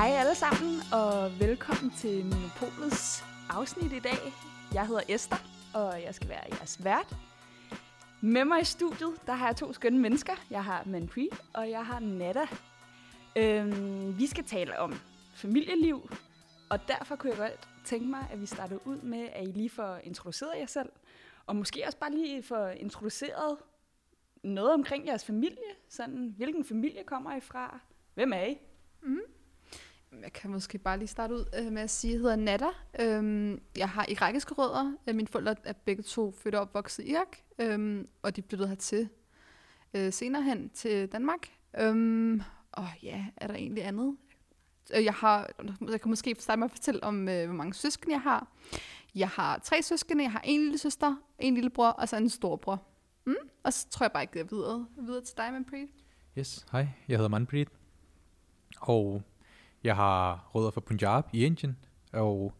Hej alle sammen, og velkommen til Monopolets afsnit i dag. Jeg hedder Esther, og jeg skal være jeres vært. Med mig i studiet, der har jeg to skønne mennesker. Jeg har Manpri, og jeg har Nada. Øhm, vi skal tale om familieliv, og derfor kunne jeg godt tænke mig, at vi startede ud med, at I lige får introduceret jer selv, og måske også bare lige får introduceret noget omkring jeres familie. Sådan, hvilken familie kommer I fra? Hvem er I? Mm. Jeg kan måske bare lige starte ud øh, med at sige, at jeg hedder Nada. Øhm, jeg har irakiske rødder. Øh, mine forældre er begge to født og opvokset i Irak, øhm, og de flyttede hertil øh, senere hen til Danmark. Øhm, og ja, er der egentlig andet? Øh, jeg, har, jeg kan måske starte med at fortælle om, øh, hvor mange søskende jeg har. Jeg har tre søskende. Jeg har en lille søster, en lille bror og så en storbror. Mm? Og så tror jeg bare, at jeg videre, videre til dig, Manpreet. Yes, hej. Jeg hedder Manpreet. Og jeg har rødder fra Punjab i Indien. Og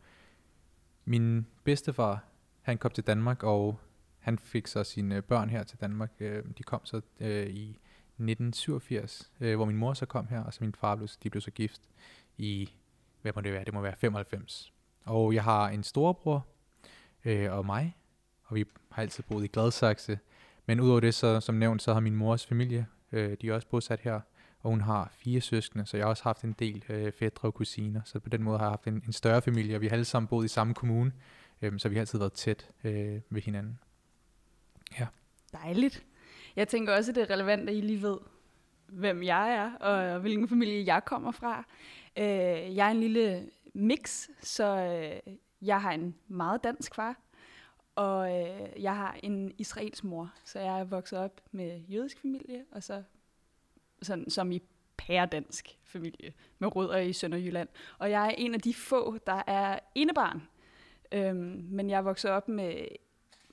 min bedstefar, han kom til Danmark, og han fik så sine børn her til Danmark. Øh, de kom så øh, i 1987, øh, hvor min mor så kom her, og så min far blev, de blev så gift i, hvad må det være, det må være 95. Og jeg har en storebror øh, og mig, og vi har altid boet i Gladsaxe. Men udover det, så, som nævnt, så har min mors familie, øh, de er også bosat her, og hun har fire søskende, så jeg har også haft en del øh, fædre og kusiner, så på den måde har jeg haft en, en større familie, og vi har alle sammen boet i samme kommune, øh, så vi har altid været tæt øh, ved hinanden. Ja. Dejligt. Jeg tænker også, at det er relevant, at I lige ved, hvem jeg er, og hvilken familie jeg kommer fra. Øh, jeg er en lille mix, så øh, jeg har en meget dansk far, og øh, jeg har en israelsk mor, så jeg er vokset op med jødisk familie, og så sådan, som i pæredansk familie, med rødder i Sønderjylland. Og jeg er en af de få, der er enebarn. Øhm, men jeg voksede op med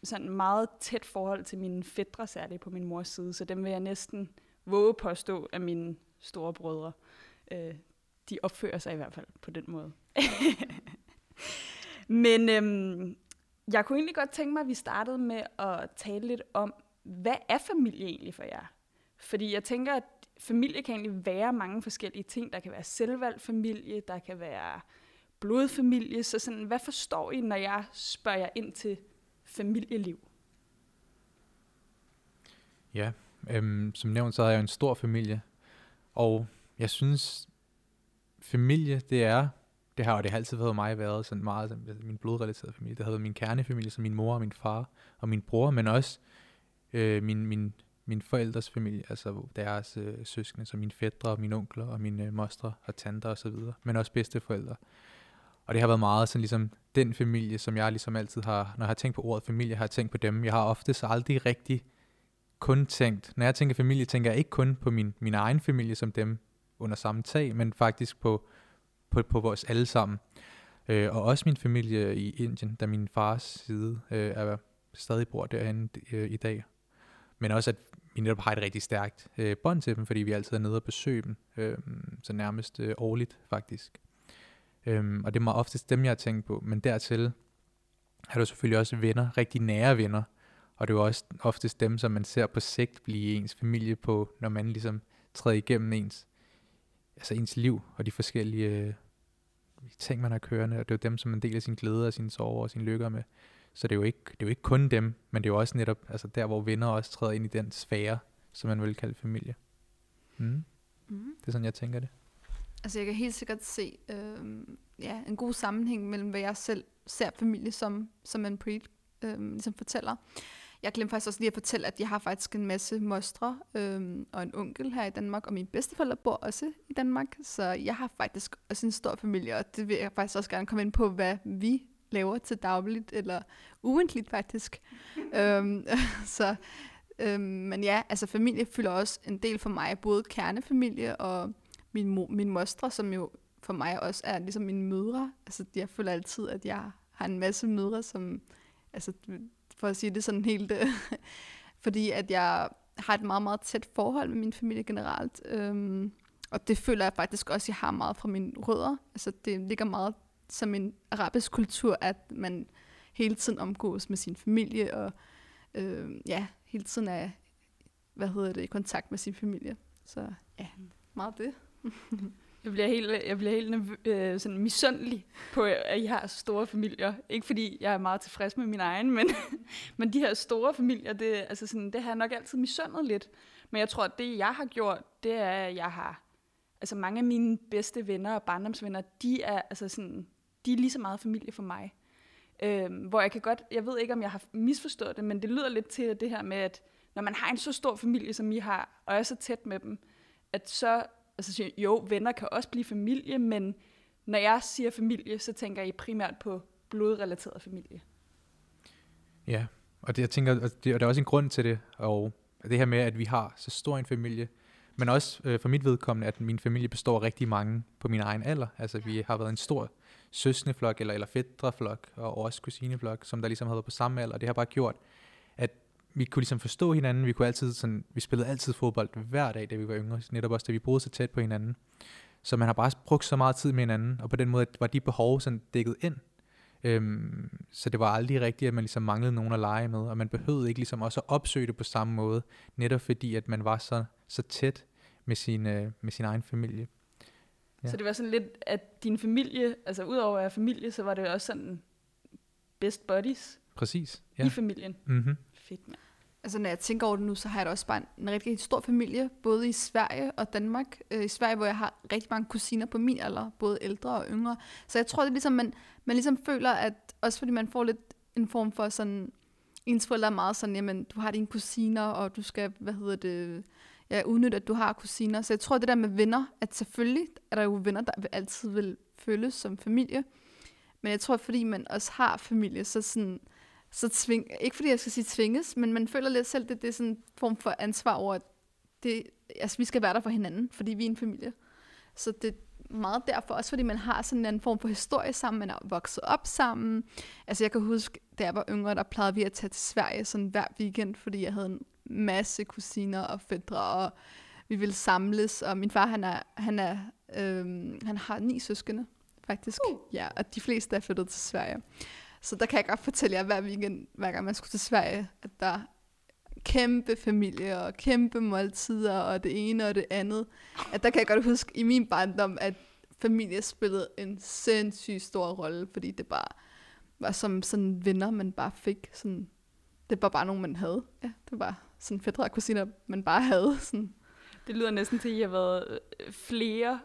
sådan meget tæt forhold til mine fædre, særligt på min mors side, så dem vil jeg næsten våge påstå af mine store brødre. Øh, de opfører sig i hvert fald på den måde. Men øhm, jeg kunne egentlig godt tænke mig, at vi startede med at tale lidt om, hvad er familie egentlig for jer? Fordi jeg tænker, at familie kan egentlig være mange forskellige ting. Der kan være selvvalgt familie, der kan være blodfamilie. Så sådan, hvad forstår I, når jeg spørger jer ind til familieliv? Ja, øhm, som nævnt, så har jeg en stor familie. Og jeg synes, familie, det er, det har, jo det har altid været mig været sådan meget sådan, altså min blodrelaterede familie. Det har været min kernefamilie, som min mor og min far og min bror, men også øh, min, min min forældres familie, altså deres øh, søskende, så mine fædre, mine onkler og mine øh, mostre og tanter osv., men også bedsteforældre. Og det har været meget sådan ligesom den familie, som jeg ligesom altid har, når jeg har tænkt på ordet familie, har jeg tænkt på dem. Jeg har oftest aldrig rigtig kun tænkt, når jeg tænker familie, tænker jeg ikke kun på min, min egen familie som dem under samme tag, men faktisk på, på, på vores alle sammen. Øh, og også min familie i Indien, da min fars side øh, er stadig bor derhen øh, i dag. Men også at vi netop har et rigtig stærkt øh, bånd til dem, fordi vi altid er nede og besøge dem, øh, så nærmest øh, årligt faktisk. Øh, og det er meget oftest dem, jeg har tænkt på, men dertil har du selvfølgelig også venner, rigtig nære venner, og det er jo også oftest dem, som man ser på sigt blive ens familie på, når man ligesom træder igennem ens, altså ens liv og de forskellige øh, ting, man har kørende, og det er jo dem, som man deler sin glæde og sine sorger og sine lykker med. Så det er, jo ikke, det er jo ikke kun dem, men det er jo også netop altså der, hvor venner også træder ind i den sfære, som man vil kalde familie. Mm. Mm. Det er sådan, jeg tænker det. Altså jeg kan helt sikkert se øh, ja, en god sammenhæng mellem, hvad jeg selv ser familie som, som en pre øh, ligesom fortæller. Jeg glemte faktisk også lige at fortælle, at jeg har faktisk en masse mostre øh, og en onkel her i Danmark, og mine bedsteforældre bor også i Danmark, så jeg har faktisk også en stor familie, og det vil jeg faktisk også gerne komme ind på, hvad vi laver til dagligt, eller ugentligt faktisk. øhm, så, øhm, men ja, altså familie fylder også en del for mig, både kernefamilie og min, mo- min mostre, som jo for mig også er ligesom mine mødre. Altså jeg føler altid, at jeg har en masse mødre, som, altså for at sige det sådan helt, fordi at jeg har et meget, meget tæt forhold med min familie generelt. Øhm, og det føler jeg faktisk også, at jeg har meget fra mine rødder. Altså det ligger meget som en arabisk kultur, at man hele tiden omgås med sin familie, og øh, ja, hele tiden er, hvad hedder det, i kontakt med sin familie. Så ja, meget det. Jeg bliver helt, jeg bliver helt øh, sådan misundelig på, at I har så store familier. Ikke fordi jeg er meget tilfreds med min egen, men, men de her store familier, det, altså sådan, det har jeg nok altid misundet lidt. Men jeg tror, at det, jeg har gjort, det er, at jeg har... Altså mange af mine bedste venner og barndomsvenner, de er, altså sådan, de er lige så meget familie for mig. Øhm, hvor jeg kan godt... Jeg ved ikke, om jeg har misforstået det, men det lyder lidt til det her med, at når man har en så stor familie, som I har, og er så tæt med dem, at så altså jo, venner kan også blive familie, men når jeg siger familie, så tænker jeg primært på blodrelateret familie. Ja, og det, jeg tænker, og det, og der er også en grund til det, og det her med, at vi har så stor en familie, men også øh, for mit vedkommende, at min familie består af rigtig mange på min egen alder. Altså vi har været en stor søsneflok eller, eller fædreflok, og også kusineflok, som der ligesom havde været på samme alder. Det har bare gjort, at vi kunne ligesom forstå hinanden. Vi kunne altid sådan, vi spillede altid fodbold hver dag, da vi var yngre. Netop også, da vi boede så tæt på hinanden. Så man har bare brugt så meget tid med hinanden, og på den måde var de behov sådan dækket ind. Øhm, så det var aldrig rigtigt, at man ligesom manglede nogen at lege med, og man behøvede ikke ligesom også at opsøge det på samme måde, netop fordi, at man var så, så tæt med sin, øh, med sin egen familie. Ja. Så det var sådan lidt, at din familie, altså udover at være familie, så var det også sådan best buddies Præcis, ja. i familien. Mm-hmm. Fedt, mand. Altså når jeg tænker over det nu, så har jeg da også bare en, en rigtig stor familie, både i Sverige og Danmark. Øh, I Sverige, hvor jeg har rigtig mange kusiner på min alder, både ældre og yngre. Så jeg tror, det er ligesom, man, man ligesom føler, at også fordi man får lidt en form for sådan, ens forældre er meget sådan, jamen du har dine kusiner, og du skal, hvad hedder det, ja, udnytte, at du har kusiner. Så jeg tror, det der med venner, at selvfølgelig er der jo venner, der altid vil føles som familie. Men jeg tror, fordi man også har familie, så sådan, så tving, ikke fordi jeg skal sige tvinges, men man føler lidt selv, det, det er sådan en form for ansvar over, at det, altså, vi skal være der for hinanden, fordi vi er en familie. Så det er meget derfor, også fordi man har sådan en anden form for historie sammen, man er vokset op sammen. Altså jeg kan huske, da jeg var yngre, der plejede vi at tage til Sverige sådan hver weekend, fordi jeg havde en masse kusiner og fædre, og vi ville samles, og min far, han er, han er, øhm, han har ni søskende, faktisk. Uh. Ja, og de fleste er flyttet til Sverige. Så der kan jeg godt fortælle jer hver weekend, hver gang man skulle til Sverige, at der er kæmpe familie og kæmpe måltider og det ene og det andet. At der kan jeg godt huske i min barndom, at familie spillede en sindssygt stor rolle, fordi det bare var som sådan venner, man bare fik. Sådan, det var bare nogen, man havde. Ja, det var sådan fædre og kusiner, man bare havde. Sådan. Det lyder næsten til, at I har været øh, flere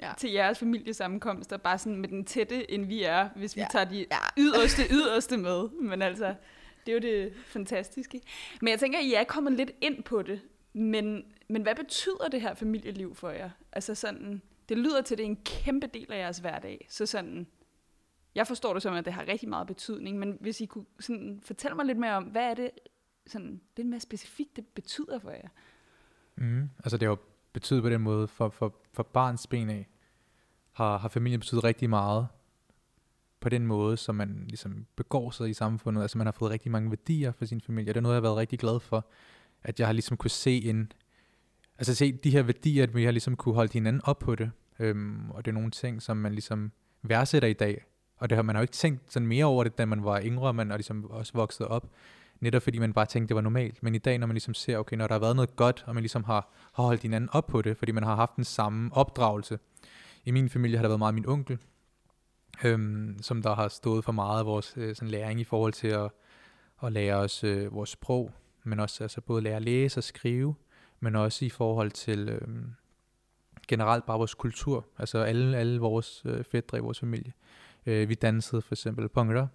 ja. til jeres familiesammenkomster, bare sådan med den tætte, end vi er, hvis vi ja. tager de ja. yderste, yderste med. Men altså, det er jo det fantastiske. Men jeg tænker, at I er kommet lidt ind på det, men, men hvad betyder det her familieliv for jer? Altså sådan, det lyder til, at det er en kæmpe del af jeres hverdag. Så sådan, jeg forstår det som, at det har rigtig meget betydning, men hvis I kunne sådan fortælle mig lidt mere om, hvad er det sådan, lidt mere specifikt, det betyder for jer? Mm, altså det har jo betydet på den måde, for, for, for barns ben af, har, har familien betydet rigtig meget på den måde, som man ligesom begår sig i samfundet. Altså man har fået rigtig mange værdier for sin familie. Det er noget, jeg har været rigtig glad for, at jeg har ligesom kunne se en, altså se de her værdier, at vi har ligesom kunne holde hinanden op på det. Øhm, og det er nogle ting, som man ligesom værdsætter i dag. Og det har man jo ikke tænkt sådan mere over det, da man var yngre, man og ligesom også vokset op. Netop fordi man bare tænkte, det var normalt. Men i dag, når man ligesom ser, okay, når der har været noget godt, og man ligesom har, har holdt hinanden op på det, fordi man har haft den samme opdragelse. I min familie har der været meget min onkel, øhm, som der har stået for meget af vores øh, sådan læring i forhold til at, at lære os øh, vores sprog, men også altså både lære at læse og skrive, men også i forhold til øh, generelt bare vores kultur, altså alle, alle vores øh, fædre i vores familie. Øh, vi dansede for eksempel pongter,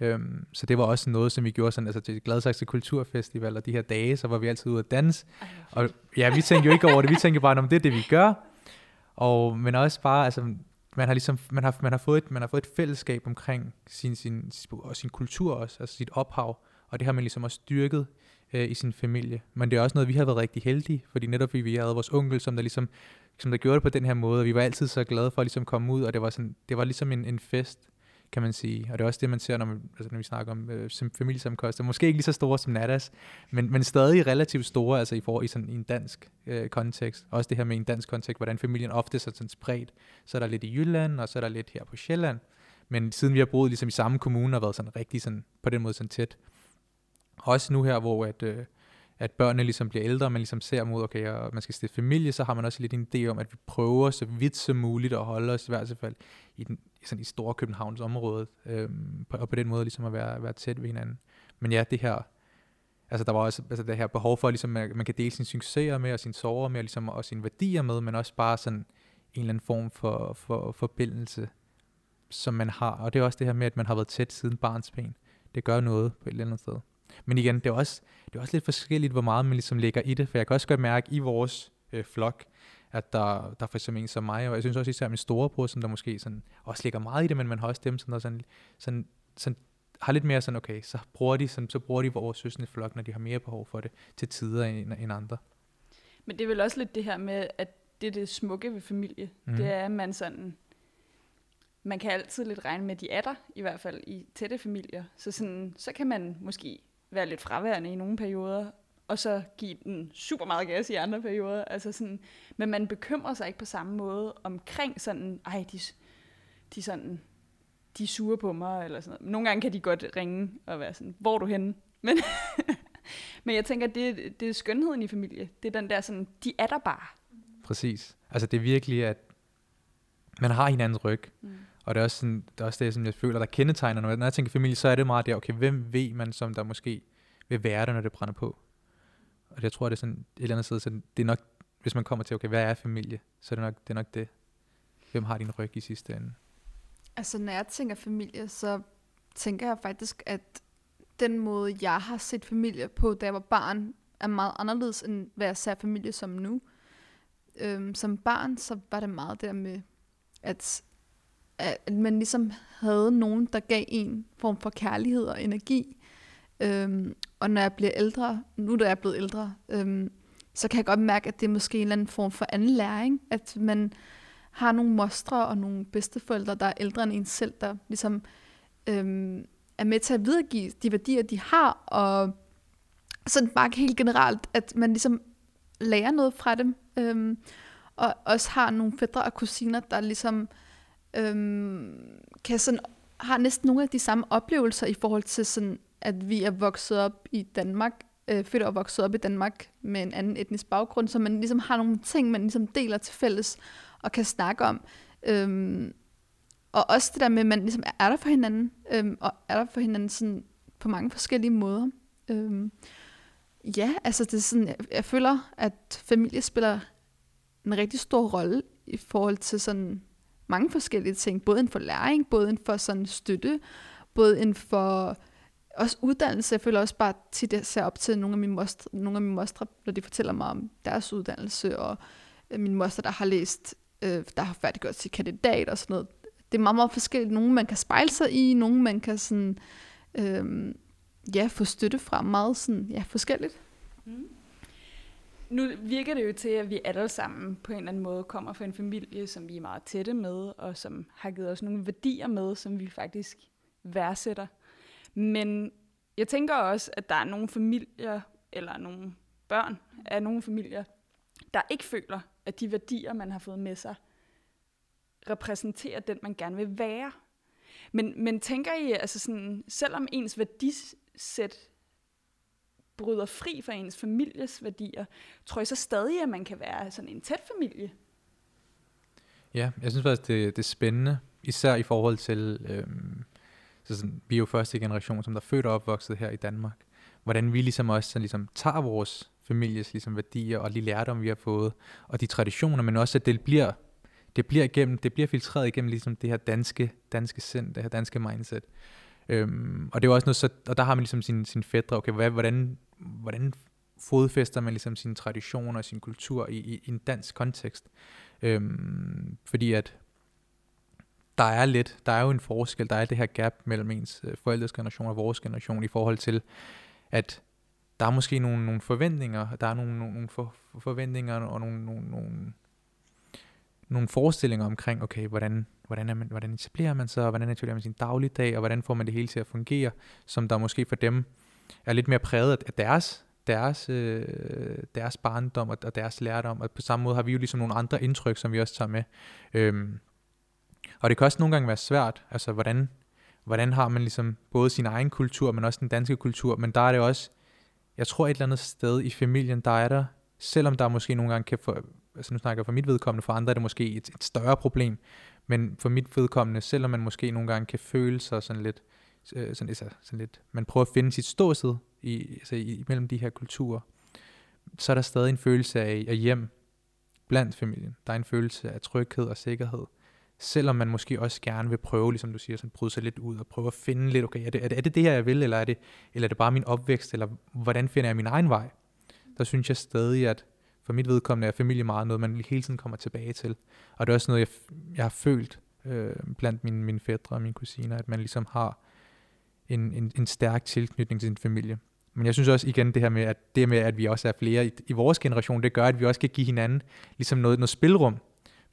Øhm, så det var også noget, som vi gjorde sådan, altså til Gladsaxe Kulturfestival og de her dage, så var vi altid ude at danse. Og ja, vi tænkte jo ikke over det, vi tænkte bare, om det er det, vi gør. Og, men også bare, altså, man har ligesom, man har, man har fået et, man har fået et fællesskab omkring sin, sin, og sin kultur også, altså sit ophav, og det har man ligesom også styrket øh, i sin familie. Men det er også noget, vi har været rigtig heldige, fordi netop vi havde vores onkel, som der ligesom, som der gjorde det på den her måde, og vi var altid så glade for at ligesom komme ud, og det var, sådan, det var ligesom en, en fest, kan man sige. Og det er også det, man ser, når, man, altså, når vi snakker om øh, familiesamkoster. Måske ikke lige så store som Nadas, men, men stadig relativt store altså i, for, i, sådan, i en dansk øh, kontekst. Også det her med en dansk kontekst, hvordan familien ofte er sådan spredt. Så er der lidt i Jylland, og så er der lidt her på Sjælland. Men siden vi har boet ligesom i samme kommune og været sådan rigtig sådan, på den måde sådan tæt. Også nu her, hvor at, øh, at børnene ligesom bliver ældre, og man ligesom ser mod, okay, og man skal stifte familie, så har man også lidt en idé om, at vi prøver så vidt som muligt at holde os i hvert fald i, den, sådan i store Københavns område, øhm, og på den måde ligesom at være, være tæt ved hinanden. Men ja, det her, altså der var også altså det her behov for, ligesom, at man kan dele sine succeser med, og sine sorger med, og, ligesom, og sine værdier med, men også bare sådan en eller anden form for, for forbindelse, som man har. Og det er også det her med, at man har været tæt siden barns ben. Det gør noget på et eller andet sted. Men igen, det er også, det er også lidt forskelligt, hvor meget man ligesom lægger i det, for jeg kan også godt mærke i vores øh, flok, at der, der er for eksempel en som mig, og jeg synes også især min storebror, som der måske sådan, også lægger meget i det, men man har også dem, som der sådan, sådan, sådan har lidt mere sådan, okay, så bruger de, sådan, så bruger de vores søsne flok, når de har mere behov for det, til tider end, end andre. Men det er vel også lidt det her med, at det er det smukke ved familie. Mm. Det er, at man sådan, man kan altid lidt regne med, de er der, i hvert fald i tætte familier. Så, sådan, så kan man måske være lidt fraværende i nogle perioder, og så give den super meget gas i andre perioder. Altså sådan, men man bekymrer sig ikke på samme måde omkring sådan, ej, de, de sådan, de er sure på mig, eller sådan noget. Nogle gange kan de godt ringe og være sådan, hvor er du henne? Men, men jeg tænker, det, det er skønheden i familie. Det er den der sådan, de er der bare. Præcis. Altså det er virkelig, at man har hinandens ryg. Mm. Og det er også, sådan, det er også det, som jeg føler, der kendetegner noget. Når jeg tænker familie, så er det meget der, okay, hvem ved man, som der måske vil være der, når det brænder på? Og jeg tror, det er sådan et eller andet sted, så det er nok, hvis man kommer til, okay, hvad er familie? Så er det nok det. Er nok det. Hvem har din ryg i sidste ende? Altså, når jeg tænker familie, så tænker jeg faktisk, at den måde, jeg har set familie på, da jeg var barn, er meget anderledes, end hvad jeg ser familie som nu. Øhm, som barn, så var det meget der med, at, at man ligesom havde nogen, der gav en form for kærlighed og energi. Øhm, og når jeg bliver ældre, nu da jeg er blevet ældre, øhm, så kan jeg godt mærke, at det er måske en eller anden form for anden læring, at man har nogle mostre og nogle bedsteforældre, der er ældre end en selv, der ligesom øhm, er med til at videregive de værdier, de har, og sådan bare helt generelt, at man ligesom lærer noget fra dem, øhm, og også har nogle fædre og kusiner, der ligesom øhm, kan sådan, har næsten nogle af de samme oplevelser i forhold til sådan, at vi er vokset op i Danmark, øh, født og vokset op i Danmark med en anden etnisk baggrund, så man ligesom har nogle ting, man ligesom deler til fælles og kan snakke om. Øhm, og også det der med, at man ligesom er der for hinanden, øhm, og er der for hinanden sådan på mange forskellige måder. Øhm, ja, altså det er sådan, jeg, jeg føler, at familie spiller en rigtig stor rolle i forhold til sådan mange forskellige ting, både inden for læring, både inden for sådan støtte, både inden for også uddannelse. Jeg føler også bare tit, at jeg ser op til nogle af mine mostre, nogle af mine mostre, når de fortæller mig om deres uddannelse, og øh, min moster, der har læst, øh, der har færdiggjort sit kandidat og sådan noget. Det er meget, meget forskelligt. Nogle man kan spejle sig i, nogle man kan sådan, øh, ja, få støtte fra meget sådan, ja, forskelligt. Mm. Nu virker det jo til, at vi alle sammen på en eller anden måde kommer fra en familie, som vi er meget tætte med, og som har givet os nogle værdier med, som vi faktisk værdsætter. Men jeg tænker også, at der er nogle familier, eller nogle børn af nogle familier, der ikke føler, at de værdier, man har fået med sig, repræsenterer den, man gerne vil være. Men, men tænker I, altså sådan, selvom ens værdisæt bryder fri fra ens families værdier, tror I så stadig, at man kan være sådan en tæt familie? Ja, jeg synes faktisk, det, det er spændende, især i forhold til, øhm, så sådan, vi er jo første generation, som der er født og opvokset her i Danmark. Hvordan vi ligesom også sådan, ligesom, tager vores families ligesom, værdier og de lærdomme, vi har fået, og de traditioner, men også, at det bliver, det bliver, igennem, det bliver filtreret igennem ligesom, det her danske, danske sind, det her danske mindset. Øhm, og det er også noget, så, og der har man ligesom sin, sin fædre, okay, hvad, hvordan, hvordan fodfæster man ligesom sine traditioner og sin kultur i, i, i en dansk kontekst. Øhm, fordi at der er lidt, der er jo en forskel, der er det her gap mellem ens øh, forældres generation og vores generation i forhold til, at der er måske nogle, nogle forventninger, der er nogle, nogle, nogle for, forventninger og nogle, nogle, nogle, nogle forestillinger omkring, okay, hvordan, hvordan, er man, hvordan etablerer man sig, og hvordan etablerer man sin dagligdag, og hvordan får man det hele til at fungere, som der måske for dem er lidt mere præget af deres, deres, øh, deres barndom og, og deres lærdom, og på samme måde har vi jo ligesom nogle andre indtryk, som vi også tager med. Øhm, og det kan også nogle gange være svært, altså hvordan, hvordan har man ligesom både sin egen kultur, men også den danske kultur, men der er det også jeg tror et eller andet sted i familien, der er der, selvom der måske nogle gange kan få, altså nu snakker jeg for mit vedkommende, for andre er det måske et, et større problem, men for mit vedkommende, selvom man måske nogle gange kan føle sig sådan lidt, øh, sådan, altså, sådan lidt, man prøver at finde sit ståsted i, altså, i, mellem de her kulturer, så er der stadig en følelse af, af hjem blandt familien. Der er en følelse af tryghed og sikkerhed. Selvom man måske også gerne vil prøve, ligesom du siger, sådan bryde sig lidt ud og prøve at finde lidt, okay, er det er det, er det, det her, jeg vil, eller er, det, eller er det bare min opvækst, eller hvordan finder jeg min egen vej? Der synes jeg stadig, at for mit vedkommende er familie meget noget, man hele tiden kommer tilbage til. Og det er også noget, jeg, jeg har følt øh, blandt mine, mine fædre og mine kusiner, at man ligesom har en, en, en stærk tilknytning til sin familie. Men jeg synes også igen det her med, at det med, at vi også er flere i, i vores generation, det gør, at vi også kan give hinanden ligesom noget, noget spilrum.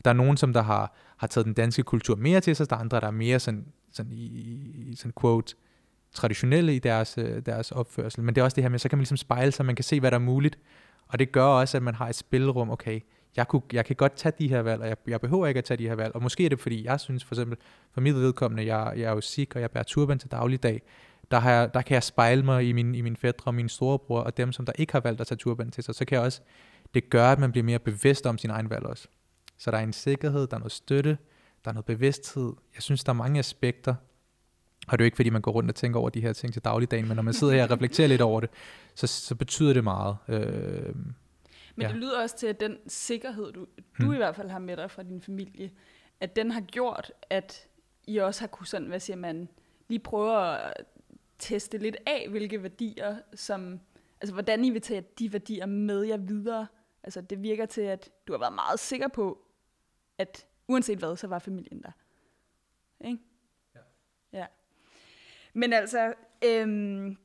Der er nogen, som der har, har taget den danske kultur mere til sig, der er andre, der er mere sådan, sådan i, i sådan quote, traditionelle i deres, øh, deres opførsel. Men det er også det her med, så kan man ligesom spejle sig, man kan se, hvad der er muligt. Og det gør også, at man har et spilrum, okay, jeg, kunne, jeg kan godt tage de her valg, og jeg, jeg behøver ikke at tage de her valg. Og måske er det, fordi jeg synes for eksempel, for mit vedkommende, jeg, jeg er jo sik, og jeg bærer turban til dagligdag der, har jeg, der kan jeg spejle mig i min, i min fædre og min storebror, og dem, som der ikke har valgt at tage turban til sig, så kan jeg også, det gør, at man bliver mere bevidst om sin egen valg også. Så der er en sikkerhed, der er noget støtte, der er noget bevidsthed. Jeg synes, der er mange aspekter, og det er jo ikke, fordi man går rundt og tænker over de her ting til dagligdagen, men når man sidder her og reflekterer lidt over det, så, så betyder det meget. Øh, men ja. det lyder også til, at den sikkerhed, du, du hmm. i hvert fald har med dig fra din familie, at den har gjort, at I også har kunnet sådan, hvad siger man, lige prøve at teste lidt af, hvilke værdier, som, altså hvordan I vil tage de værdier med jer videre. Altså det virker til, at du har været meget sikker på, at uanset hvad, så var familien der. Ikke? Ja. ja. Men altså, øhm,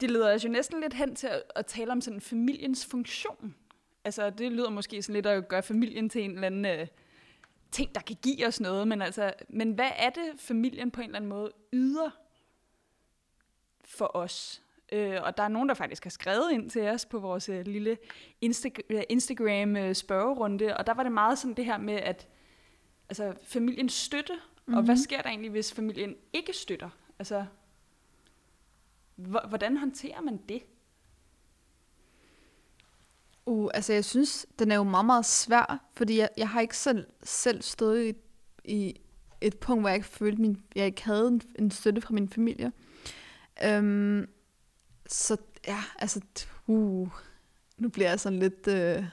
det leder os jo næsten lidt hen til at, at tale om sådan familiens funktion. Altså det lyder måske sådan lidt at gøre familien til en eller anden øh, ting, der kan give os noget, men altså, men hvad er det, familien på en eller anden måde yder for os. Øh, og der er nogen, der faktisk har skrevet ind til os på vores øh, lille Insta- øh, Instagram øh, spørgerunde, og der var det meget sådan det her med, at altså, familien støtte, mm-hmm. og hvad mhm. sker der egentlig, hvis familien ikke støtter? Altså, hvordan håndterer man det? Uh, altså jeg synes, den er jo meget, meget svær, fordi jeg, jeg har ikke selv, selv stået i, i et punkt, hvor jeg ikke følte, min, jeg ikke havde en, en støtte fra min familie. Øhm, så ja, altså, uh, nu bliver jeg sådan lidt... Øh,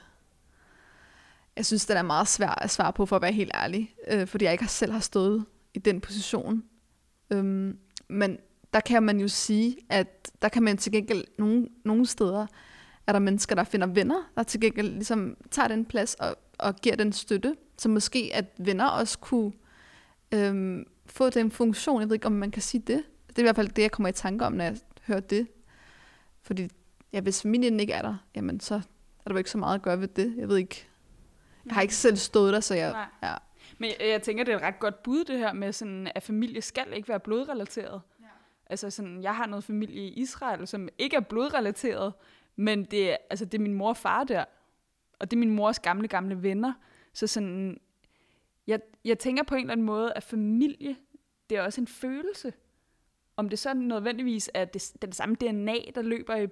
jeg synes, det er meget svært at svare på, for at være helt ærlig. Øh, fordi jeg ikke selv har stået i den position. Øhm, men der kan man jo sige, at der kan man til gengæld nogle, nogle steder, er der mennesker, der finder venner, der til gengæld ligesom tager den plads og, og giver den støtte. Så måske at venner også kunne øhm, få den funktion. Jeg ved ikke, om man kan sige det. Det er i hvert fald det, jeg kommer i tanke om, når jeg hører det. Fordi ja, hvis familien ikke er der, jamen så er der jo ikke så meget at gøre ved det. Jeg ved ikke. Jeg har ikke selv stået der, så jeg... Nej. Ja. Men jeg, jeg tænker, det er et ret godt bud, det her med, sådan, at familie skal ikke være blodrelateret. Ja. Altså sådan, jeg har noget familie i Israel, som ikke er blodrelateret, men det, er, altså, det er min mor og far der. Og det er min mors gamle, gamle venner. Så sådan, jeg, jeg tænker på en eller anden måde, at familie, det er også en følelse. Om det så nødvendigvis er det, den samme DNA, der løber i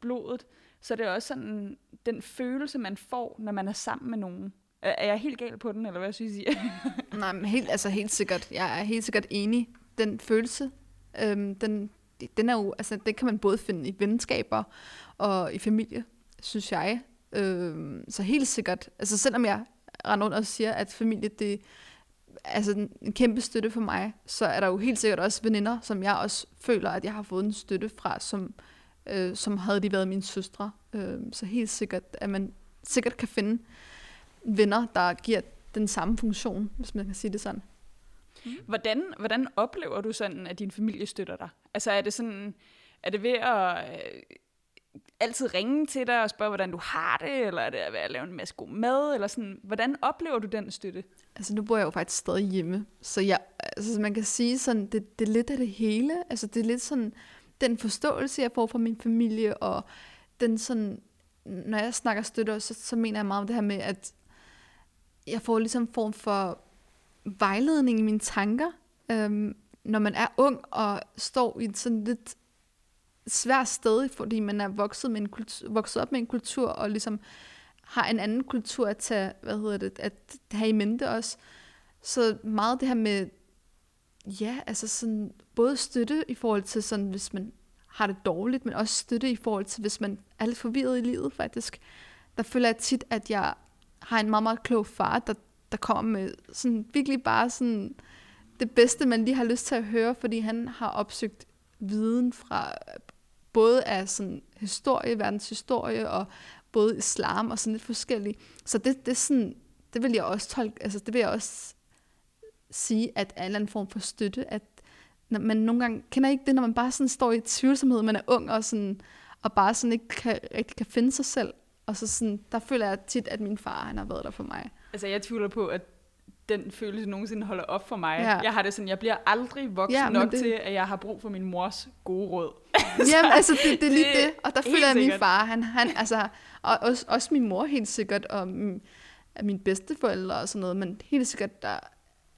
blodet, så er det også sådan den følelse, man får, når man er sammen med nogen. Er, jeg helt gal på den, eller hvad synes I? Nej, men helt, altså helt sikkert. Jeg er helt sikkert enig. Den følelse, øhm, den, den er jo, altså det kan man både finde i venskaber og i familie, synes jeg. Øhm, så helt sikkert, altså selvom jeg render rundt og siger, at familie, det altså en kæmpe støtte for mig, så er der jo helt sikkert også veninder, som jeg også føler, at jeg har fået en støtte fra, som, øh, som havde de været mine søstre. Øh, så helt sikkert, at man sikkert kan finde venner, der giver den samme funktion, hvis man kan sige det sådan. Mm. Hvordan, hvordan oplever du sådan, at din familie støtter dig? Altså er det sådan, er det ved at øh, altid ringe til dig og spørge, hvordan du har det, eller er det ved at lave en masse god mad, eller sådan, hvordan oplever du den støtte? Altså nu bor jeg jo faktisk stadig hjemme, så jeg, altså man kan sige sådan, det, det er lidt af det hele, altså det er lidt sådan, den forståelse, jeg får fra min familie, og den sådan, når jeg snakker støtte, så, så mener jeg meget om det her med, at jeg får ligesom en form for vejledning i mine tanker, øhm, når man er ung og står i sådan lidt svært sted, fordi man er vokset, med en kultur, vokset op med en kultur, og ligesom har en anden kultur at tage, hvad hedder det, at have i mente også. Så meget det her med, ja, altså sådan, både støtte i forhold til sådan, hvis man har det dårligt, men også støtte i forhold til, hvis man er lidt forvirret i livet faktisk. Der føler jeg tit, at jeg har en meget, meget klog far, der, der kommer med sådan virkelig bare sådan det bedste, man lige har lyst til at høre, fordi han har opsøgt viden fra både af sådan historie, verdenshistorie, og både islam og sådan lidt forskellige. Så det, det, er sådan, det vil jeg også tolke, altså det vil jeg også sige, at er en eller anden form for støtte, at når man nogle gange, kender ikke det, når man bare sådan står i tvivlsomhed, man er ung og, sådan, og bare sådan ikke kan, rigtig kan finde sig selv. Og så sådan, der føler jeg tit, at min far, han har været der for mig. Altså jeg tvivler på, at den følelse nogensinde holder op for mig. Ja. Jeg har det sådan, jeg bliver aldrig voksen Ja, nok det- til, at jeg har brug for min mors gode råd. Jamen, altså, det, det er lige Det det. Og der føler jeg, at min far, han, han altså, og også, også min mor helt sikkert, og min, mine bedsteforældre og sådan noget, men helt sikkert, der er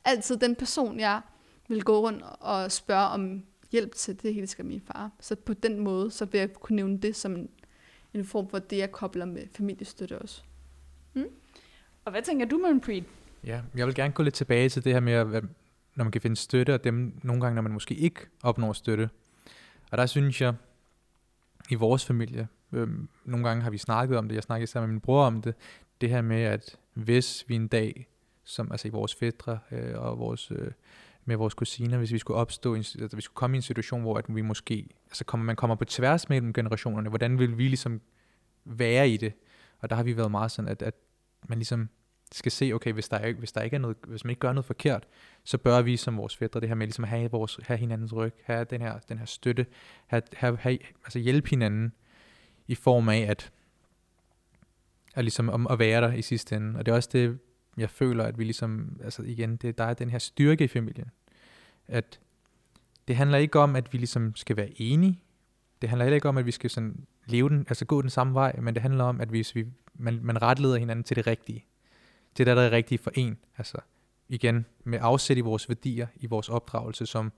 altid den person, jeg vil gå rundt og spørge om hjælp til, det er helt sikkert min far. Så på den måde, så vil jeg kunne nævne det som en, en form for det, jeg kobler med familiestøtte også. Og hvad tænker du, Manpreet? Ja, jeg vil gerne gå lidt tilbage til det her med, at, hvad- når man kan finde støtte, og dem nogle gange, når man måske ikke opnår støtte. Og der synes jeg, i vores familie, øhm, nogle gange har vi snakket om det, jeg snakkede sammen med min bror om det, det her med, at hvis vi en dag, som altså i vores fædre øh, og vores, øh, med vores kusiner, hvis vi skulle opstå, i altså vi skulle komme i en situation, hvor at vi måske, altså kommer, man kommer på tværs mellem generationerne, hvordan vil vi ligesom være i det? Og der har vi været meget sådan, at, at man ligesom skal se, okay, hvis der, er, hvis der ikke er noget, hvis man ikke gør noget forkert, så bør vi som vores fædre det her med ligesom at have, vores, have hinandens ryg, have den her, den her støtte, have, have, have, altså hjælpe hinanden i form af at, at, ligesom om at være der i sidste ende. Og det er også det, jeg føler, at vi ligesom, altså igen, det, der er den her styrke i familien. At det handler ikke om, at vi ligesom skal være enige. Det handler heller ikke om, at vi skal sådan leve den, altså gå den samme vej, men det handler om, at hvis vi, man, man retleder hinanden til det rigtige. Til det, der er rigtigt for en. Altså igen, med afsæt i vores værdier, i vores opdragelse, som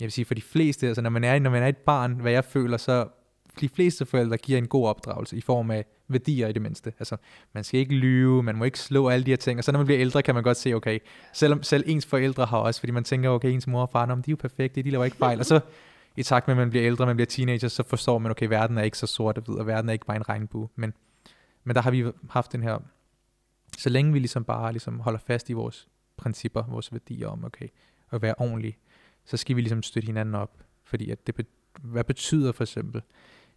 jeg vil sige for de fleste, altså når man er, når man er et barn, hvad jeg føler, så de fleste forældre giver en god opdragelse i form af værdier i det mindste. Altså, man skal ikke lyve, man må ikke slå alle de her ting, og så når man bliver ældre, kan man godt se, okay, selvom selv ens forældre har også, fordi man tænker, okay, ens mor og far, nå, de er jo perfekte, de laver ikke fejl, og så i takt med, at man bliver ældre, man bliver teenager, så forstår man, okay, verden er ikke så sort og hvid, og verden er ikke bare en regnbue, men, men der har vi haft den her, så længe vi ligesom bare ligesom holder fast i vores principper, vores værdier om, okay, at være ordentlig, så skal vi ligesom støtte hinanden op, fordi at det, hvad betyder for eksempel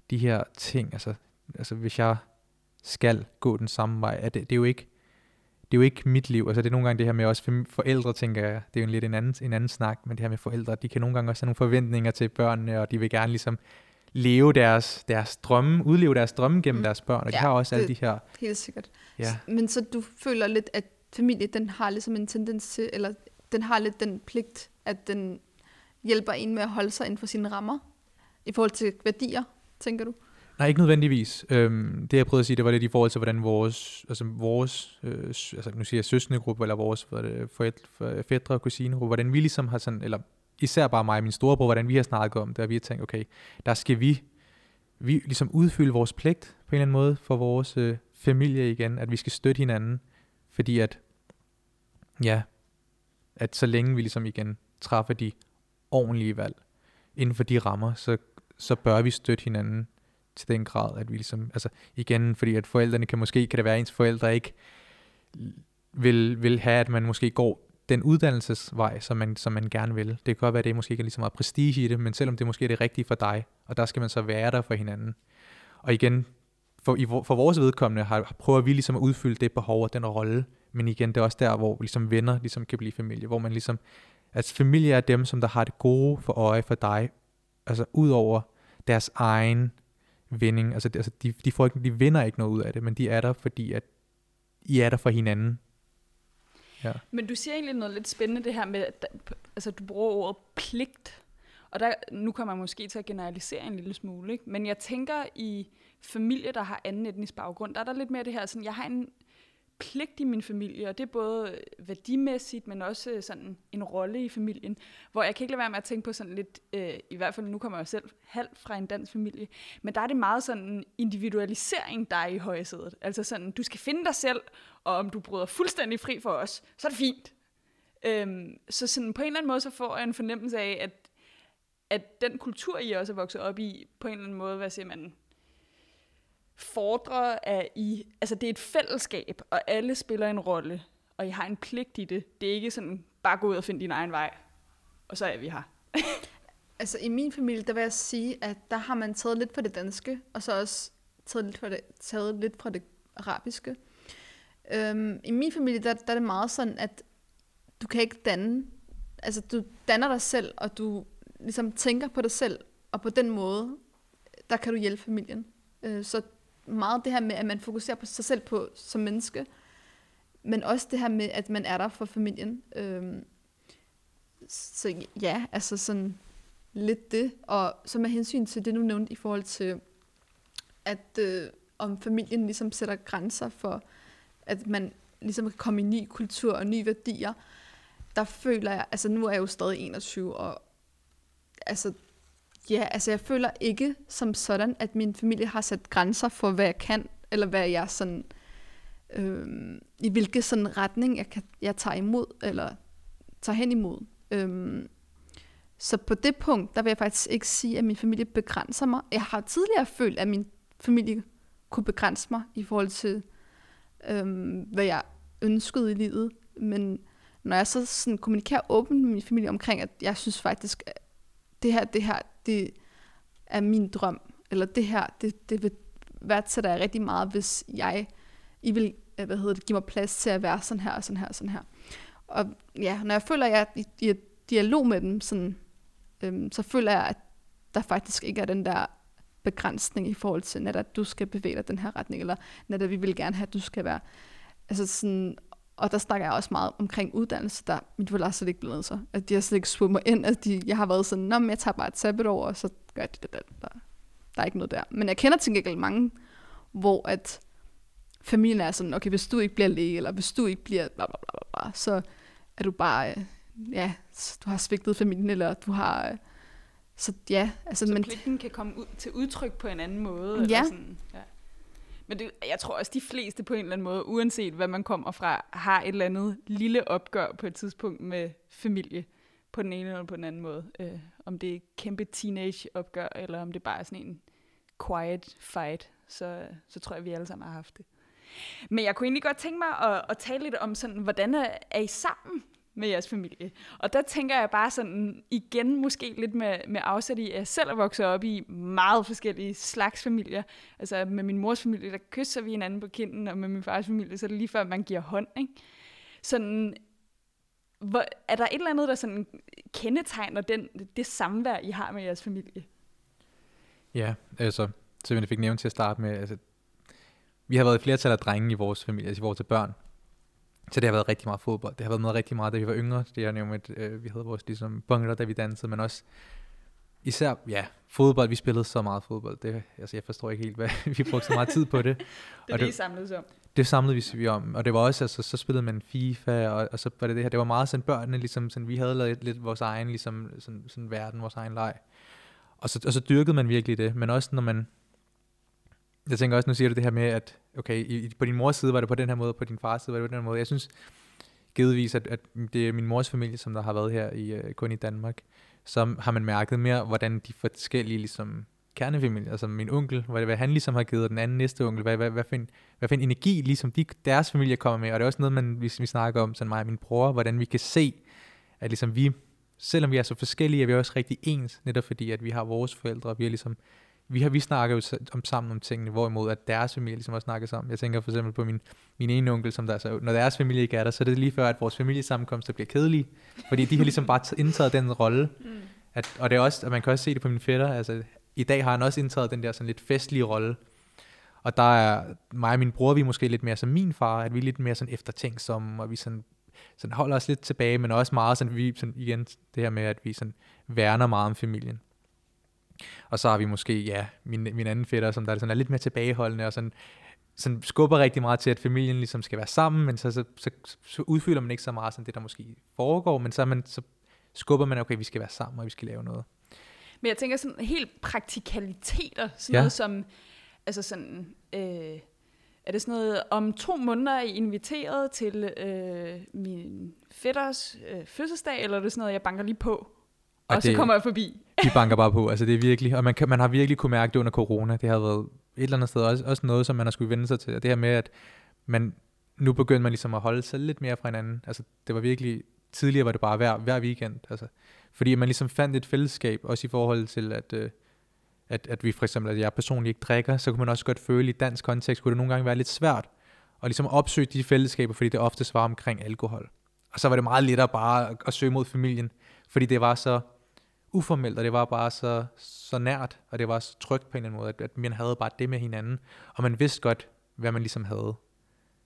de her ting, altså, altså hvis jeg skal gå den samme vej, er det, det er jo ikke, det er jo ikke mit liv, altså det er nogle gange det her med også forældre, tænker jeg, det er jo en lidt en anden, en anden snak, men det her med forældre, de kan nogle gange også have nogle forventninger til børnene, og de vil gerne ligesom leve deres, deres drømme, udleve deres drømme gennem Mm. deres børn, og de Ja, har også alle de det- her, Helt sikkert. ja, Men så du føler lidt, at familie, den har ligesom en tendens til, eller den har lidt den pligt, at den hjælper en med at holde sig inden for sine rammer, i forhold til værdier, tænker du? Nej, ikke nødvendigvis. Øhm, det jeg prøvede at sige, det var lidt i forhold til, hvordan vores, altså vores øh, altså nu siger jeg gruppe, eller vores forældre, for- fædre og kusinegruppe, hvordan vi ligesom har sådan, eller især bare mig og min storebror, hvordan vi har snakket om det, og vi har tænkt, okay, der skal vi, vi ligesom udfylde vores pligt på en eller anden måde for vores øh, familie igen, at vi skal støtte hinanden, fordi at, ja, at så længe vi ligesom igen træffer de ordentlige valg inden for de rammer, så, så bør vi støtte hinanden til den grad, at vi ligesom, altså igen, fordi at forældrene kan måske, kan det være, at ens forældre ikke vil, vil have, at man måske går den uddannelsesvej, som man, som man gerne vil. Det kan godt være, at det måske ikke er lige så meget prestige i det, men selvom det måske er det rigtige for dig, og der skal man så være der for hinanden. Og igen, for, i, for vores vedkommende har, prøver vi ligesom at udfylde det behov og den rolle, men igen, det er også der, hvor ligesom venner ligesom kan blive familie, hvor man ligesom, altså familie er dem, som der har det gode for øje for dig, altså ud over deres egen vinding, altså, de, altså de, de, får ikke, de vinder ikke noget ud af det, men de er der, fordi at I er der for hinanden. Ja. Men du siger egentlig noget lidt spændende, det her med, at der, altså du bruger ordet pligt. Og der, nu kommer man måske til at generalisere en lille smule, ikke? men jeg tænker i familie, der har anden etnisk baggrund, der er der lidt mere det her, sådan, jeg har en pligt i min familie, og det er både øh, værdimæssigt, men også øh, sådan en rolle i familien, hvor jeg kan ikke lade være med at tænke på sådan lidt, øh, i hvert fald nu kommer jeg selv halv fra en dansk familie, men der er det meget sådan individualisering, der er i højsædet. Altså sådan, du skal finde dig selv, og om du bryder fuldstændig fri for os, så er det fint. Øhm, så sådan på en eller anden måde, så får jeg en fornemmelse af, at, at den kultur, I også er vokset op i, på en eller anden måde, hvad siger man, fordrer, at I, altså det er et fællesskab, og alle spiller en rolle, og I har en pligt i det. Det er ikke sådan, bare gå ud og finde din egen vej, og så er vi her. Altså i min familie, der vil jeg sige, at der har man taget lidt fra det danske, og så også taget lidt fra det, taget lidt fra det arabiske. Øhm, I min familie, der, der er det meget sådan, at du kan ikke danne, altså du danner dig selv, og du ligesom tænker på dig selv, og på den måde, der kan du hjælpe familien. Øh, så meget det her med, at man fokuserer på sig selv på som menneske, men også det her med, at man er der for familien. Øhm, så ja, altså sådan lidt det. Og så med hensyn til det, du nævnte i forhold til, at øh, om familien ligesom sætter grænser for, at man ligesom kan komme i ny kultur og nye værdier, der føler jeg, altså nu er jeg jo stadig 21, og altså Ja, altså jeg føler ikke som sådan, at min familie har sat grænser for, hvad jeg kan, eller hvad jeg sådan, øh, i hvilke sådan retning jeg, kan, jeg tager imod, eller tager hen imod. Øh, så på det punkt, der vil jeg faktisk ikke sige, at min familie begrænser mig. Jeg har tidligere følt, at min familie kunne begrænse mig i forhold til, øh, hvad jeg ønskede i livet. Men når jeg så sådan kommunikerer åbent med min familie omkring, at jeg synes faktisk, at det her, det her, det er min drøm, eller det her, det, det vil værdsætter jeg rigtig meget, hvis jeg, I vil, øh, hvad hedder det, give mig plads til at være sådan her, og sådan her, og sådan her. Og ja, når jeg føler, at jeg er i, i dialog med dem, sådan, øhm, så føler jeg, at der faktisk ikke er den der begrænsning i forhold til, at du skal bevæge dig den her retning, eller at vi vil gerne have, at du skal være. Altså sådan, og der snakker jeg også meget omkring uddannelse, der mit forældre slet ikke blevet så. At de har slet ikke svømmer ind, at de, jeg har været sådan, Nå, men jeg tager bare et sabbatår, og så gør de det der. Der, der er ikke noget der. Men jeg kender til gengæld mange, hvor at familien er sådan, okay, hvis du ikke bliver læge, eller hvis du ikke bliver bla bla bla, bla, bla så er du bare, øh, ja, du har svigtet familien, eller du har, øh, så ja. Altså, så men, pligten kan komme ud, til udtryk på en anden måde? Ja. Eller sådan, ja. Men det, jeg tror også, de fleste på en eller anden måde, uanset hvad man kommer fra, har et eller andet lille opgør på et tidspunkt med familie på den ene eller på den anden måde. Øh, om det er kæmpe teenage-opgør, eller om det bare er sådan en quiet fight, så, så tror jeg, vi alle sammen har haft det. Men jeg kunne egentlig godt tænke mig at, at tale lidt om, sådan, hvordan er, er I sammen med jeres familie. Og der tænker jeg bare sådan, igen måske lidt med, med afsæt i, at jeg selv er vokset op i meget forskellige slags familier. Altså med min mors familie, der kysser vi hinanden på kinden, og med min fars familie, så er det lige før, man giver hånd. Ikke? Sådan, hvor, er der et eller andet, der sådan kendetegner den, det samvær, I har med jeres familie? Ja, altså, som jeg fik nævnt til at starte med, altså, vi har været i flertal af drenge i vores familie, altså i vores børn. Så det har været rigtig meget fodbold. Det har været med rigtig meget, da vi var yngre. Det har nævnt, øh, vi havde vores ligesom bungler, da vi dansede, men også især, ja, fodbold. Vi spillede så meget fodbold. Det, altså, jeg forstår ikke helt, hvad vi brugte så meget tid på det. det er og det, I samlede om. Det samlede vi, vi om. Og det var også, altså, så spillede man FIFA, og, og så var det det her. Det var meget sådan børnene, ligesom, sådan, vi havde lavet lidt vores egen, ligesom, sådan, sådan verden, vores egen leg. Og så, og så dyrkede man virkelig det. Men også når man, jeg tænker også, nu siger du det her med, at okay, i, på din mors side var det på den her måde, på din fars side var det på den her måde. Jeg synes givetvis, at, at det er min mors familie, som der har været her i uh, kun i Danmark, så har man mærket mere, hvordan de forskellige ligesom, kernefamilier, altså min onkel, hvad, hvad han ligesom har givet, og den anden næste onkel, hvad, hvad, hvad, for en, hvad for en energi ligesom de, deres familie kommer med, og det er også noget, man, hvis vi snakker om, sådan mig og min bror, hvordan vi kan se, at ligesom vi, selvom vi er så forskellige, er vi også rigtig ens, netop fordi, at vi har vores forældre, og vi er ligesom vi har vi snakker jo om sammen om tingene, hvorimod at deres familie ligesom også snakker sammen. Jeg tænker for eksempel på min, min ene onkel, som der så, når deres familie ikke er der, så er det lige før, at vores familiesammenkomster bliver kedelige, fordi de har ligesom bare indtaget den rolle. Mm. At, og det er også, at man kan også se det på min fætter, altså i dag har han også indtaget den der sådan lidt festlige rolle. Og der er mig og min bror, vi er måske lidt mere som min far, at vi er lidt mere sådan eftertænksomme, og vi sådan, sådan holder os lidt tilbage, men også meget sådan, vi sådan, igen det her med, at vi sådan værner meget om familien. Og så har vi måske, ja, min, min anden fætter, som der sådan er lidt mere tilbageholdende, og sådan sådan skubber rigtig meget til, at familien ligesom skal være sammen, men så, så, så, så udfylder man ikke så meget sådan det, der måske foregår, men så, man, så skubber man, okay, vi skal være sammen, og vi skal lave noget. Men jeg tænker sådan helt praktikaliteter, sådan ja. noget som, altså sådan, øh, er det sådan noget, om to måneder er I inviteret til øh, min fætters øh, fødselsdag, eller er det sådan noget, jeg banker lige på, og, Og og så det- kommer jeg forbi? De banker bare på, altså det er virkelig, og man, kan, man har virkelig kunne mærke det under corona, det har været et eller andet sted også, også noget, som man har skulle vende sig til, og det her med, at man, nu begynder man ligesom at holde sig lidt mere fra hinanden, altså det var virkelig, tidligere var det bare hver, hver weekend, altså, fordi man ligesom fandt et fællesskab, også i forhold til, at, øh, at, at vi for eksempel, at jeg personligt ikke drikker, så kunne man også godt føle, i dansk kontekst kunne det nogle gange være lidt svært, at ligesom opsøge de fællesskaber, fordi det oftest var omkring alkohol. Og så var det meget lettere bare at søge mod familien, fordi det var så uformelt, og det var bare så, så nært, og det var så trygt på en eller anden måde, at, at man havde bare det med hinanden, og man vidste godt, hvad man ligesom havde.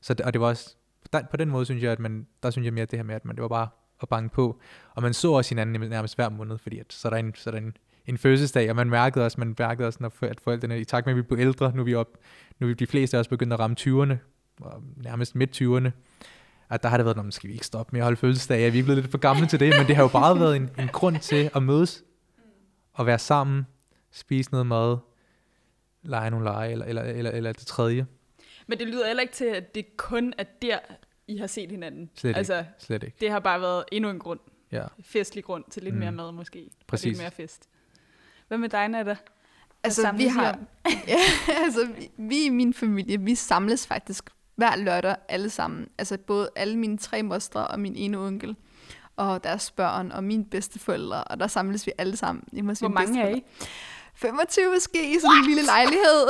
Så, det- og det var også, der, på den måde synes jeg, at man, der synes jeg mere det her med, at man, det var bare at banke på, og man så også hinanden i nærmest hver måned, fordi at, så er der en, så er der en, en fødselsdag, og man mærkede også, man mærkede også, når, for- at forældrene, i takt med, at vi blev ældre, nu er vi op, nu er vi de fleste også begyndt at ramme 20'erne, og nærmest midt 20'erne, at der har det været, "Nå, skal vi ikke stoppe med at holde fødselsdag? Er vi ikke blevet lidt for gamle til det? Men det har jo bare været en, en grund til at mødes og være sammen, spise noget mad, lege nogle lege, eller, eller, eller, eller det tredje. Men det lyder heller ikke til, at det kun er der, I har set hinanden. Slet ikke. altså, Slet ikke. det har bare været endnu en grund, Ja, festlig grund til lidt Mm. mere mad måske. Og Præcis. lidt mere fest. Hvad med dig, Nata? Altså, vi har, om? ja, altså, vi, vi i min familie, vi samles faktisk hver lørdag alle sammen. Altså både alle mine tre mostre og min ene onkel og deres børn og mine bedsteforældre, og der samles vi alle sammen. hjemme hos Hvor mine mange er I? bedsteforældre. 25 måske i sådan en lille lejlighed.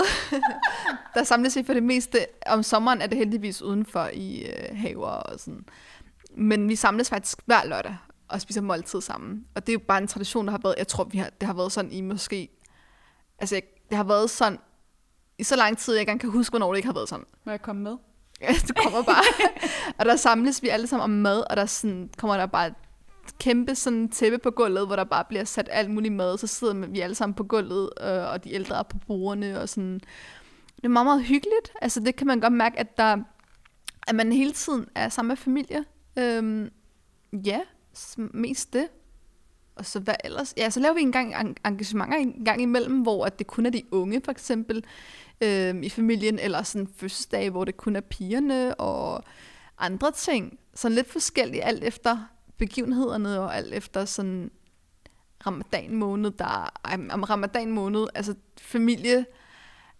der samles vi for det meste. Om sommeren er det heldigvis udenfor i øh, haver og sådan. Men vi samles faktisk hver lørdag og spiser måltid sammen. Og det er jo bare en tradition, der har været, jeg tror, vi har, det har været sådan i måske, altså jeg, det har været sådan i så lang tid, jeg ikke kan huske, hvornår det ikke har været sådan. Må jeg komme med? Det kommer bare. og der samles vi alle sammen om mad, og der sådan, kommer der bare et kæmpe sådan tæppe på gulvet, hvor der bare bliver sat alt muligt mad, så sidder vi alle sammen på gulvet, øh, og de ældre er på bordene, og sådan. Det er meget, meget hyggeligt. Altså det kan man godt mærke, at der at man hele tiden er sammen med familie. Øhm, ja, mest det. Og så hvad ellers? Ja, så laver vi en gang engagementer en gang imellem, hvor at det kun er de unge, for eksempel, øh, i familien, eller sådan fødselsdag, hvor det kun er pigerne, og andre ting. Sådan lidt forskelligt, alt efter begivenhederne, og alt efter sådan ramadan måned, der om ramadan måned, altså familie,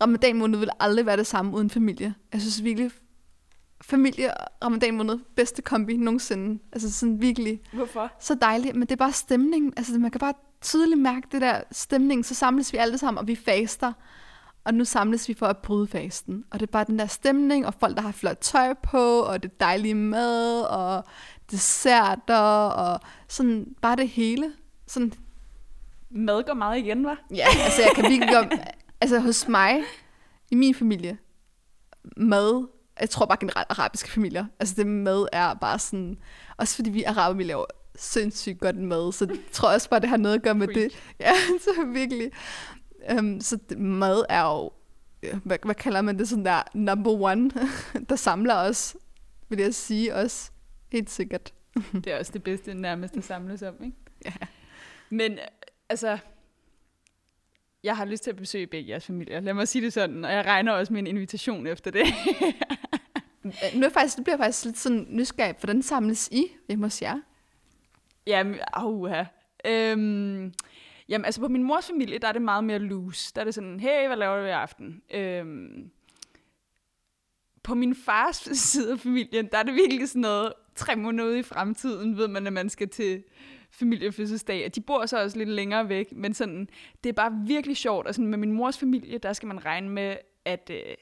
ramadan måned vil aldrig være det samme uden familie. Jeg synes virkelig, familie ramadan måned, bedste kombi nogensinde. Altså sådan virkelig Hvorfor? så dejligt, men det er bare stemning. Altså man kan bare tydeligt mærke det der stemning, så samles vi alle sammen, og vi faster. Og nu samles vi for at bryde fasten. Og det er bare den der stemning, og folk, der har flot tøj på, og det dejlige mad, og desserter, og sådan bare det hele. Sådan, Mad går meget igen, var? ja, altså jeg kan virkelig godt, altså hos mig, i min familie, mad, jeg tror bare generelt arabiske familier, altså det mad er bare sådan, også fordi vi araber, vi laver sindssygt godt mad, så jeg tror også bare, det har noget at gøre med det. Ja, så virkelig. Um, så det, mad er jo, ja, hvad, hvad kalder man det, sådan der number one, der samler os, vil jeg sige også, helt sikkert. Det er også det bedste nærmest at samles om, ikke? Ja. Men øh, altså, jeg har lyst til at besøge begge jeres familier. Lad mig sige det sådan, og jeg regner også med en invitation efter det. Nu, er faktisk, det bliver faktisk lidt sådan nysgerrig, hvordan samles I hjemme hos jer? Jamen, auha. Øhm, jamen, altså på min mors familie, der er det meget mere loose. Der er det sådan, hey, hvad laver du i aften? Øhm, på min fars side af familien, der er det virkelig sådan noget, tre måneder ude i fremtiden, ved man, at man skal til familiefødselsdag. Og de bor så også lidt længere væk, men sådan, det er bare virkelig sjovt. Og sådan med min mors familie, der skal man regne med, at øh,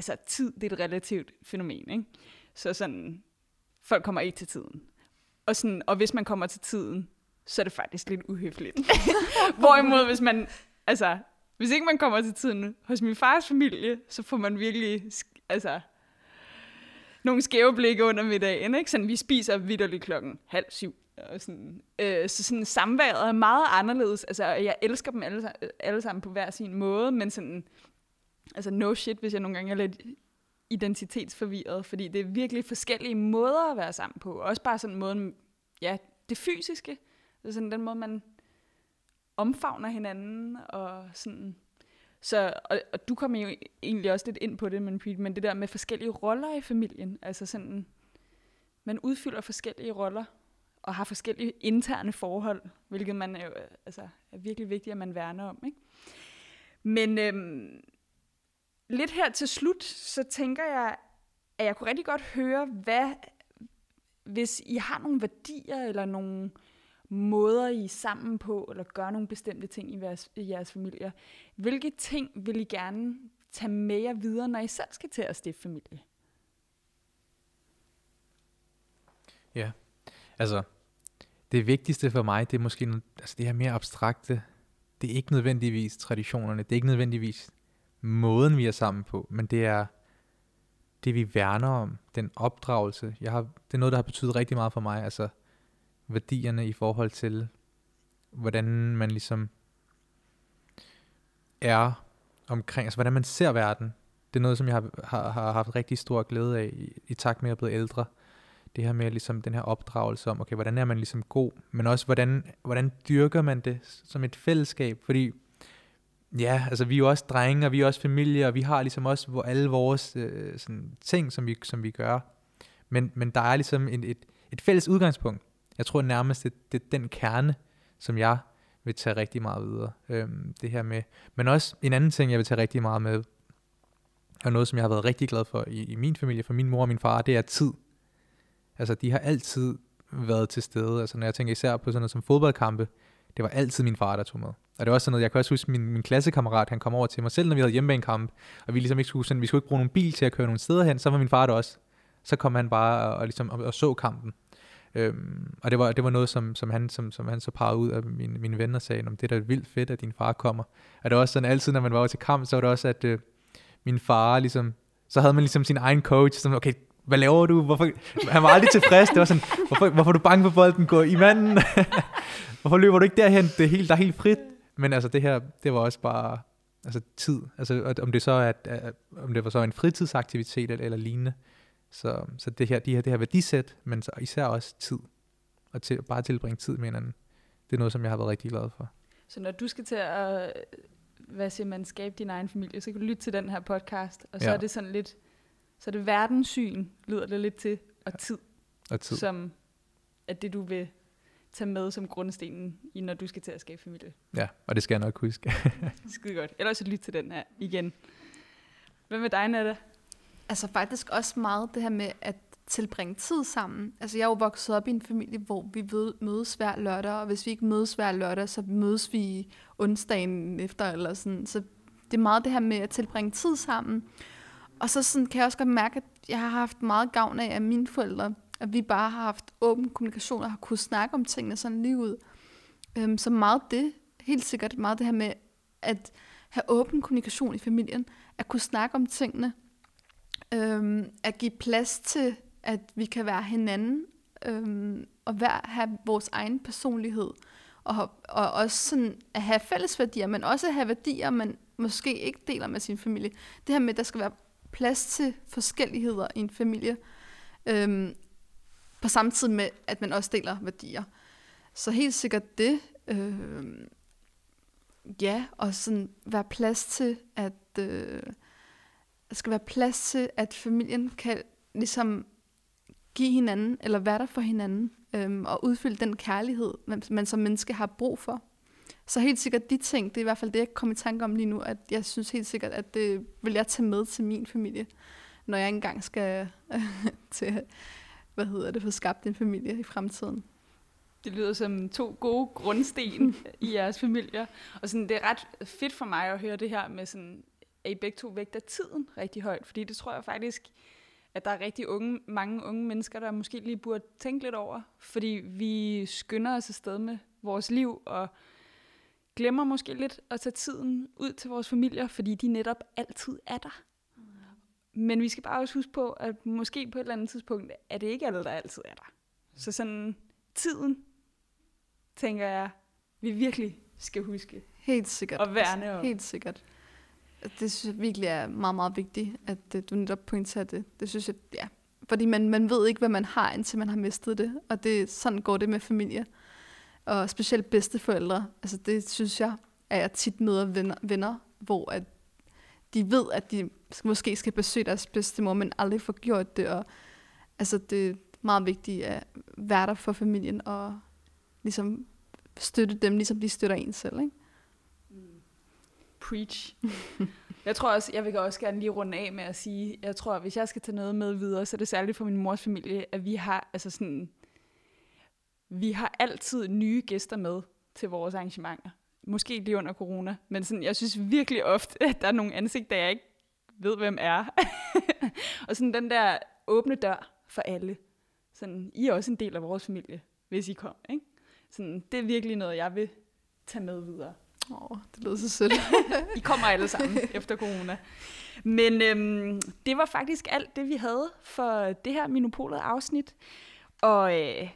altså, tid det er et relativt fænomen. Ikke? Så sådan, folk kommer ikke til tiden. Og, sådan, og hvis man kommer til tiden, så er det faktisk lidt uhøfligt. Hvorimod, hvis man, altså, hvis ikke man kommer til tiden hos min fars familie, så får man virkelig, altså, nogle skæve blikke under middagen, ikke? Sådan, vi spiser vidderligt klokken halv syv. Og sådan, øh, så sådan samværet er meget anderledes. Altså, jeg elsker dem alle, alle sammen på hver sin måde, men sådan, altså no shit, hvis jeg nogle gange er lidt identitetsforvirret, fordi det er virkelig forskellige måder at være sammen på. Også bare sådan måden, ja, det fysiske. Det er sådan den måde, man omfavner hinanden, og sådan... Så, og, og du kommer jo egentlig også lidt ind på det, men, men det der med forskellige roller i familien, altså sådan, man udfylder forskellige roller, og har forskellige interne forhold, hvilket man er, jo, øh, altså, er virkelig vigtigt, at man værner om. Ikke? Men øhm, lidt her til slut, så tænker jeg, at jeg kunne rigtig godt høre, hvad, hvis I har nogle værdier, eller nogle måder, I er sammen på, eller gør nogle bestemte ting i jeres, i jeres familier, hvilke ting vil I gerne tage med jer videre, når I selv skal til at stifte familie? Ja, altså, det vigtigste for mig, det er måske altså det her mere abstrakte. Det er ikke nødvendigvis traditionerne, det er ikke nødvendigvis måden, vi er sammen på, men det er det, vi værner om, den opdragelse. Jeg har, det er noget, der har betydet rigtig meget for mig, altså værdierne i forhold til, hvordan man ligesom er omkring, altså hvordan man ser verden. Det er noget, som jeg har, har, har haft rigtig stor glæde af i, i takt med at jeg er blevet ældre det her med ligesom den her opdragelse om, okay, hvordan er man ligesom god, men også hvordan, hvordan dyrker man det som et fællesskab, fordi ja, altså vi er jo også drenge, og vi er også familie, og vi har ligesom også alle vores øh, sådan, ting, som vi, som vi gør, men, men der er ligesom en, et, et fælles udgangspunkt. Jeg tror nærmest, det, det er den kerne, som jeg vil tage rigtig meget videre. Øhm, det her med, men også en anden ting, jeg vil tage rigtig meget med, og noget, som jeg har været rigtig glad for i, i min familie, for min mor og min far, det er tid. Altså, de har altid været til stede. Altså, når jeg tænker især på sådan noget som fodboldkampe, det var altid min far, der tog med. Og det var også sådan noget, jeg kan også huske, min, min klassekammerat, han kom over til mig selv, når vi havde hjemmebanekamp, og vi ligesom ikke skulle, sådan, vi skulle ikke bruge nogen bil til at køre nogle steder hen, så var min far der også. Så kom han bare og, og, ligesom, og, og så kampen. Øhm, og det var, det var noget, som, som, han, som, som han så parrede ud af mine, mine venner og sagde, det er da vildt fedt, at din far kommer. Og det var også sådan, altid når man var over til kamp, så var det også, at øh, min far ligesom, så havde man ligesom sin egen coach, som, okay, hvad laver du? Hvorfor? Han var aldrig tilfreds. Det var sådan, hvorfor, hvorfor er du bange for bolden? Gå i manden. hvorfor løber du ikke derhen? Det er helt, der er helt frit. Men altså det her, det var også bare altså tid. Altså om det så er, at, om det var så en fritidsaktivitet eller, eller lignende. Så, så det her, de her, det her værdisæt, men så især også tid. Og til, bare tilbringe tid med hinanden. Det er noget, som jeg har været rigtig glad for. Så når du skal til at, hvad siger man, skabe din egen familie, så kan du lytte til den her podcast, og så ja. er det sådan lidt, så det verdenssyn, lyder det lidt til, og tid, og tid. som er det, du vil tage med som grundstenen, i når du skal til at skabe familie. Ja, og det skal jeg nok huske. Skide godt. Ellers så lyt til den her igen. Hvad med dig, Nette? Altså faktisk også meget det her med at tilbringe tid sammen. Altså jeg er jo vokset op i en familie, hvor vi mødes hver lørdag, og hvis vi ikke mødes hver lørdag, så mødes vi onsdagen efter, eller sådan. Så det er meget det her med at tilbringe tid sammen. Og så sådan, kan jeg også godt mærke, at jeg har haft meget gavn af, at mine forældre, at vi bare har haft åben kommunikation og har kunnet snakke om tingene sådan lige ud. Øhm, så meget det, helt sikkert meget det her med at have åben kommunikation i familien, at kunne snakke om tingene, øhm, at give plads til, at vi kan være hinanden, øhm, og hver have vores egen personlighed, og, og også sådan at have fælles værdier, men også at have værdier, man måske ikke deler med sin familie. Det her med, at der skal være plads til forskelligheder i en familie, øhm, på samme tid med, at man også deler værdier. Så helt sikkert det, Øh, ja, og sådan være plads til, at øh, der skal være plads til, at familien kan ligesom give hinanden, eller være der for hinanden, øh, og udfylde den kærlighed, man, man som menneske har brug for. Så helt sikkert de ting, det er i hvert fald det, jeg kommer i tanke om lige nu, at jeg synes helt sikkert, at det vil jeg tage med til min familie, når jeg engang skal til, hvad hedder det, få skabt en familie i fremtiden. Det lyder som to gode grundsten i jeres familier. Og sådan, det er ret fedt for mig at høre det her med sådan, at I begge to vægter tiden rigtig højt. Fordi det tror jeg faktisk, at der er rigtig unge, mange unge mennesker, der måske lige burde tænke lidt over. Fordi vi skynder os afsted med vores liv, og glemmer måske lidt at tage tiden ud til vores familier, fordi de netop altid er der. Men vi skal bare også huske på, at måske på et eller andet tidspunkt, er det ikke alle, der altid er der. Så sådan tiden, tænker jeg, vi virkelig skal huske. Helt sikkert. Og værne om. Helt sikkert. Det synes jeg virkelig er meget, meget vigtigt, at øh, du netop pointerer det. Det synes jeg, ja. Fordi man, man ved ikke, hvad man har, indtil man har mistet det. Og det, sådan går det med familie. Og specielt bedsteforældre. Altså det synes jeg, at jeg tit møder venner, venner hvor at de ved, at de måske skal besøge deres bedstemor, men aldrig får gjort det. Og altså det er meget vigtigt at være der for familien og ligesom støtte dem, ligesom de støtter en selv. Ikke? Mm. Preach. jeg tror også, jeg vil også gerne lige runde af med at sige, jeg tror, at hvis jeg skal tage noget med videre, så er det særligt for min mors familie, at vi har, altså sådan, vi har altid nye gæster med til vores arrangementer. Måske lige under corona, men sådan, jeg synes virkelig ofte, at der er nogle ansigter, jeg ikke ved, hvem er. og sådan den der åbne dør for alle. Sådan, I er også en del af vores familie, hvis I kommer. Ikke? Sådan, det er virkelig noget, jeg vil tage med videre. Åh, oh, det lyder så sødt. I kommer alle sammen efter corona. Men øhm, det var faktisk alt det, vi havde for det her Minopolet-afsnit. Og øh,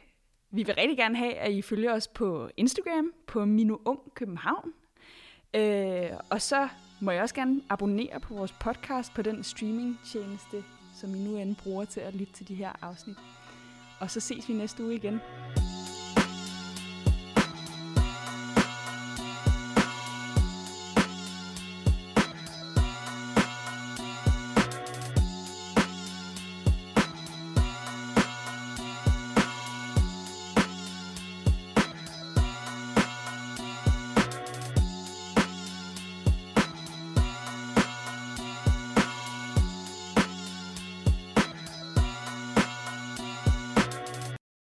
vi vil rigtig gerne have, at I følger os på Instagram, på Minuum Ung København. Øh, og så må jeg også gerne abonnere på vores podcast på den streamingtjeneste, som I nu end bruger til at lytte til de her afsnit. Og så ses vi næste uge igen.